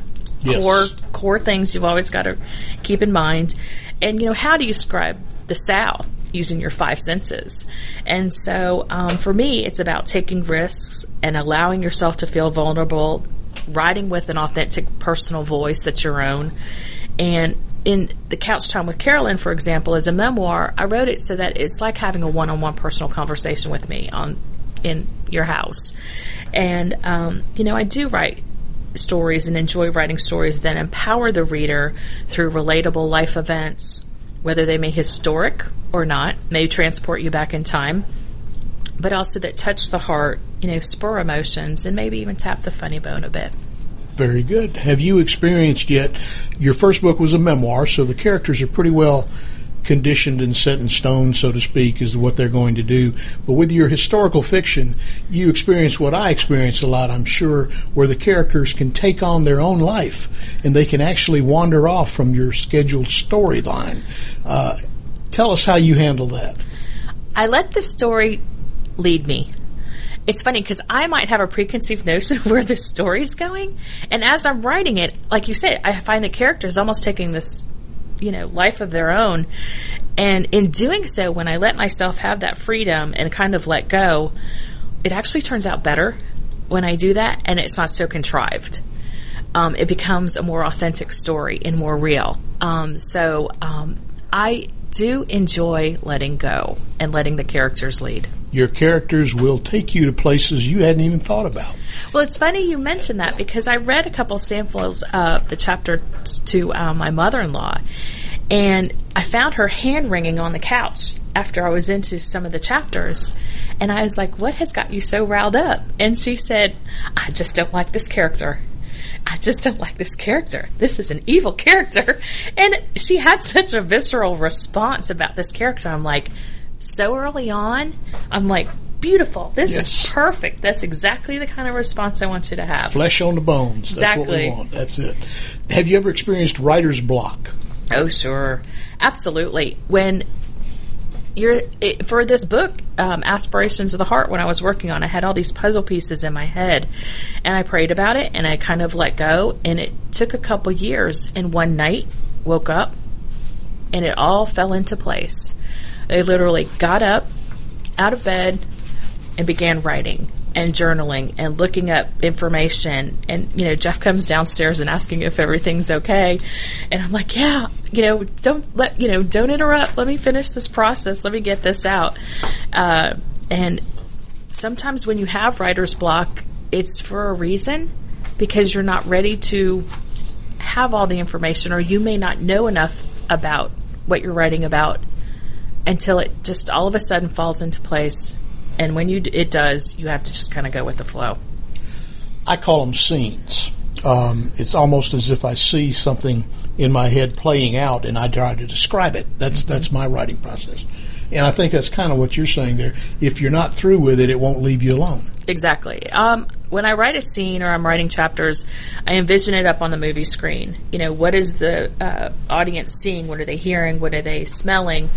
yes. core core things you've always got to keep in mind. And you know, how do you describe the South? using your five senses. And so um, for me, it's about taking risks and allowing yourself to feel vulnerable, writing with an authentic personal voice that's your own. And in the couch time with Carolyn, for example, as a memoir, I wrote it so that it's like having a one-on-one personal conversation with me on in your house. And um, you know, I do write stories and enjoy writing stories that empower the reader through relatable life events, whether they may historic or not, may transport you back in time, but also that touch the heart, you know, spur emotions, and maybe even tap the funny bone a bit. Very good. Have you experienced yet? Your first book was a memoir, so the characters are pretty well conditioned and set in stone, so to speak, is what they're going to do. But with your historical fiction, you experience what I experience a lot, I'm sure, where the characters can take on their own life and they can actually wander off from your scheduled storyline. Uh, tell us how you handle that. I let the story lead me. It's funny because I might have a preconceived notion of where the story's going, and as I'm writing it, like you said, I find the characters almost taking this you know life of their own and in doing so when i let myself have that freedom and kind of let go it actually turns out better when i do that and it's not so contrived. Um, it becomes a more authentic story and more real. Um, so um, i do enjoy letting go and letting the characters lead your characters will take you to places you hadn't even thought about. Well, it's funny you mentioned that because I read a couple samples of the chapter to um, my mother in law, and I found her hand wringing on the couch after I was into some of the chapters. And I was like, What has got you so riled up? And she said, I just don't like this character. I just don't like this character. This is an evil character. [LAUGHS] And she had such a visceral response about this character. I'm like, so early on, I'm like, beautiful. This yes. is perfect. That's exactly the kind of response I want you to have. Flesh on the bones. Exactly. That's what we want. That's it. Have you ever experienced writer's block? Oh, sure. Absolutely. When you're it, for this book, um, Aspirations of the Heart, when I was working on, I had all these puzzle pieces in my head, and I prayed about it, and I kind of let go, and it took a couple years. And one night, woke up, and it all fell into place. They literally got up out of bed and began writing and journaling and looking up information. And, you know, Jeff comes downstairs and asking if everything's okay. And I'm like, yeah, you know, don't let, you know, don't interrupt. Let me finish this process. Let me get this out. Uh, and sometimes when you have writer's block, it's for a reason because you're not ready to have all the information or you may not know enough about what you're writing about until it just all of a sudden falls into place. And when you it does, you have to just kind of go with the flow. I call them scenes. Um, it's almost as if I see something in my head playing out, and I try to describe it. That's mm-hmm. that's my writing process. And I think that's kind of what you're saying there. If you're not through with it, it won't leave you alone. Exactly. Um, when I write a scene or I'm writing chapters, I envision it up on the movie screen. You know, what is the uh, audience seeing? What are they hearing? What are they smelling?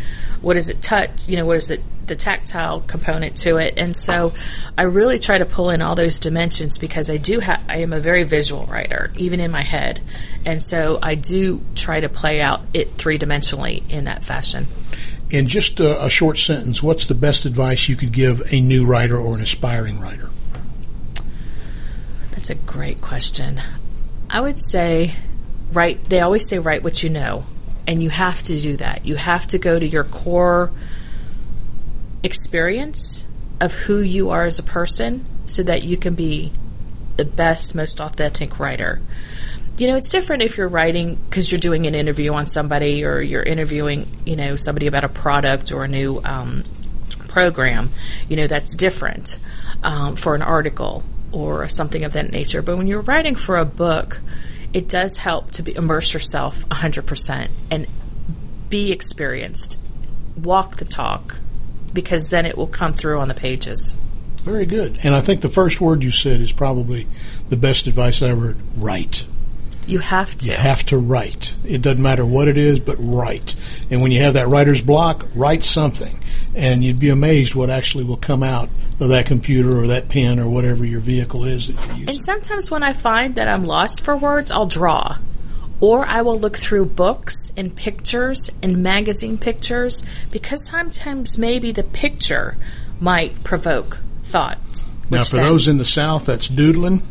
What is it touch? You know, what is it the tactile component to it? And so, I really try to pull in all those dimensions because I do have I am a very visual writer, even in my head, and so I do try to play out it three dimensionally in that fashion. In just a, a short sentence, what's the best advice you could give a new writer or an aspiring writer? That's a great question. I would say write they always say write what you know and you have to do that. You have to go to your core experience of who you are as a person so that you can be the best, most authentic writer. You know, it's different if you're writing because you're doing an interview on somebody or you're interviewing, you know, somebody about a product or a new um, program. You know, that's different um, for an article or something of that nature. But when you're writing for a book, it does help to be, immerse yourself 100% and be experienced. Walk the talk because then it will come through on the pages. Very good. And I think the first word you said is probably the best advice I ever heard write. You have to. You have to write. It doesn't matter what it is, but write. And when you have that writer's block, write something. And you'd be amazed what actually will come out of that computer or that pen or whatever your vehicle is that And sometimes when I find that I'm lost for words, I'll draw or I will look through books and pictures and magazine pictures because sometimes maybe the picture might provoke thought. Now, for those in the South, that's doodling.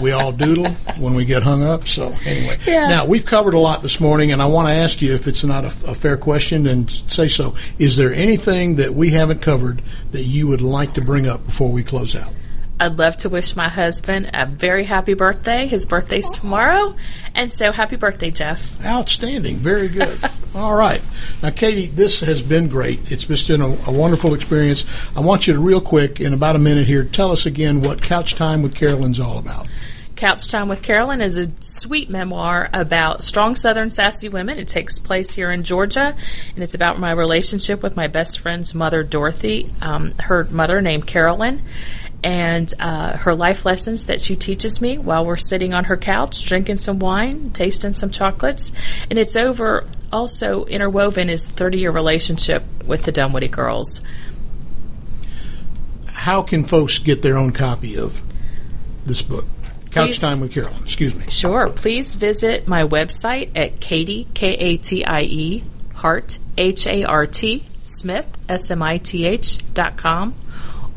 We all doodle when we get hung up. So anyway, Yeah. now we've covered a lot this morning, and I want to ask you if it's not a, a fair question, then say so. Is there anything that we haven't covered that you would like to bring up before we close out? I'd love to wish my husband a very happy birthday. His birthday's tomorrow. And so happy birthday, Jeff. Outstanding. Very good. [LAUGHS] All right. Now, Katie, this has been great. It's just been a, a wonderful experience. I want you to, real quick, in about a minute here, tell us again what Couch Time with Carolyn's all about. Couch Time with Carolyn is a sweet memoir about strong Southern sassy women. It takes place here in Georgia, and it's about my relationship with my best friend's mother, Dorothy, um, her mother named Carolyn, and uh, her life lessons that she teaches me while we're sitting on her couch, drinking some wine, tasting some chocolates. And it's over, also interwoven is 30 year relationship with the Dunwoody girls. How can folks get their own copy of this book? Couch Please. Time with Carolyn. Excuse me. Sure. Please visit my website at Katie, K A T I E, Hart, H A R T, Smith, S M I T H, dot com,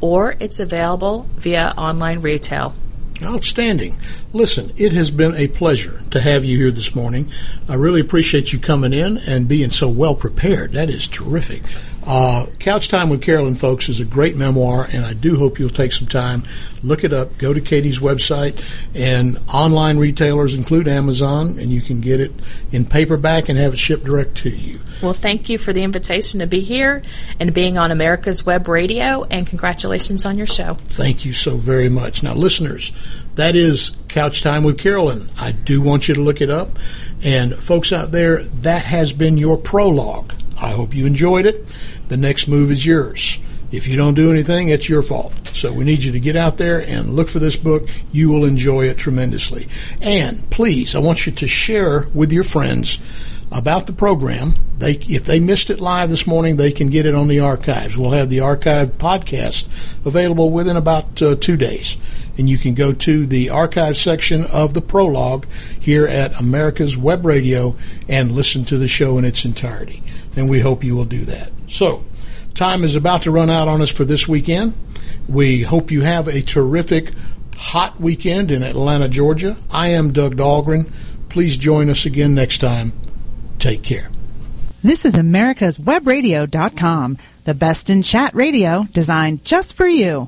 or it's available via online retail. Outstanding. Listen, it has been a pleasure to have you here this morning. I really appreciate you coming in and being so well prepared. That is terrific. Uh, Couch Time with Carolyn, folks, is a great memoir, and I do hope you'll take some time, look it up, go to Katie's website, and online retailers include Amazon, and you can get it in paperback and have it shipped direct to you. Well, thank you for the invitation to be here and being on America's Web Radio, and congratulations on your show. Thank you so very much. Now, listeners, that is Couch Time with Carolyn. I do want you to look it up. And folks out there, that has been your prologue. I hope you enjoyed it. The next move is yours. If you don't do anything, it's your fault. So we need you to get out there and look for this book. You will enjoy it tremendously. And please, I want you to share with your friends about the program. They, if they missed it live this morning, they can get it on the archives. We'll have the archived podcast available within about uh, two days. And you can go to the archive section of the prologue here at America's Web Radio and listen to the show in its entirety. And we hope you will do that. So, time is about to run out on us for this weekend. We hope you have a terrific hot weekend in Atlanta, Georgia. I am Doug Dahlgren. Please join us again next time. Take care. This is America's Webradio.com, the best in chat radio designed just for you.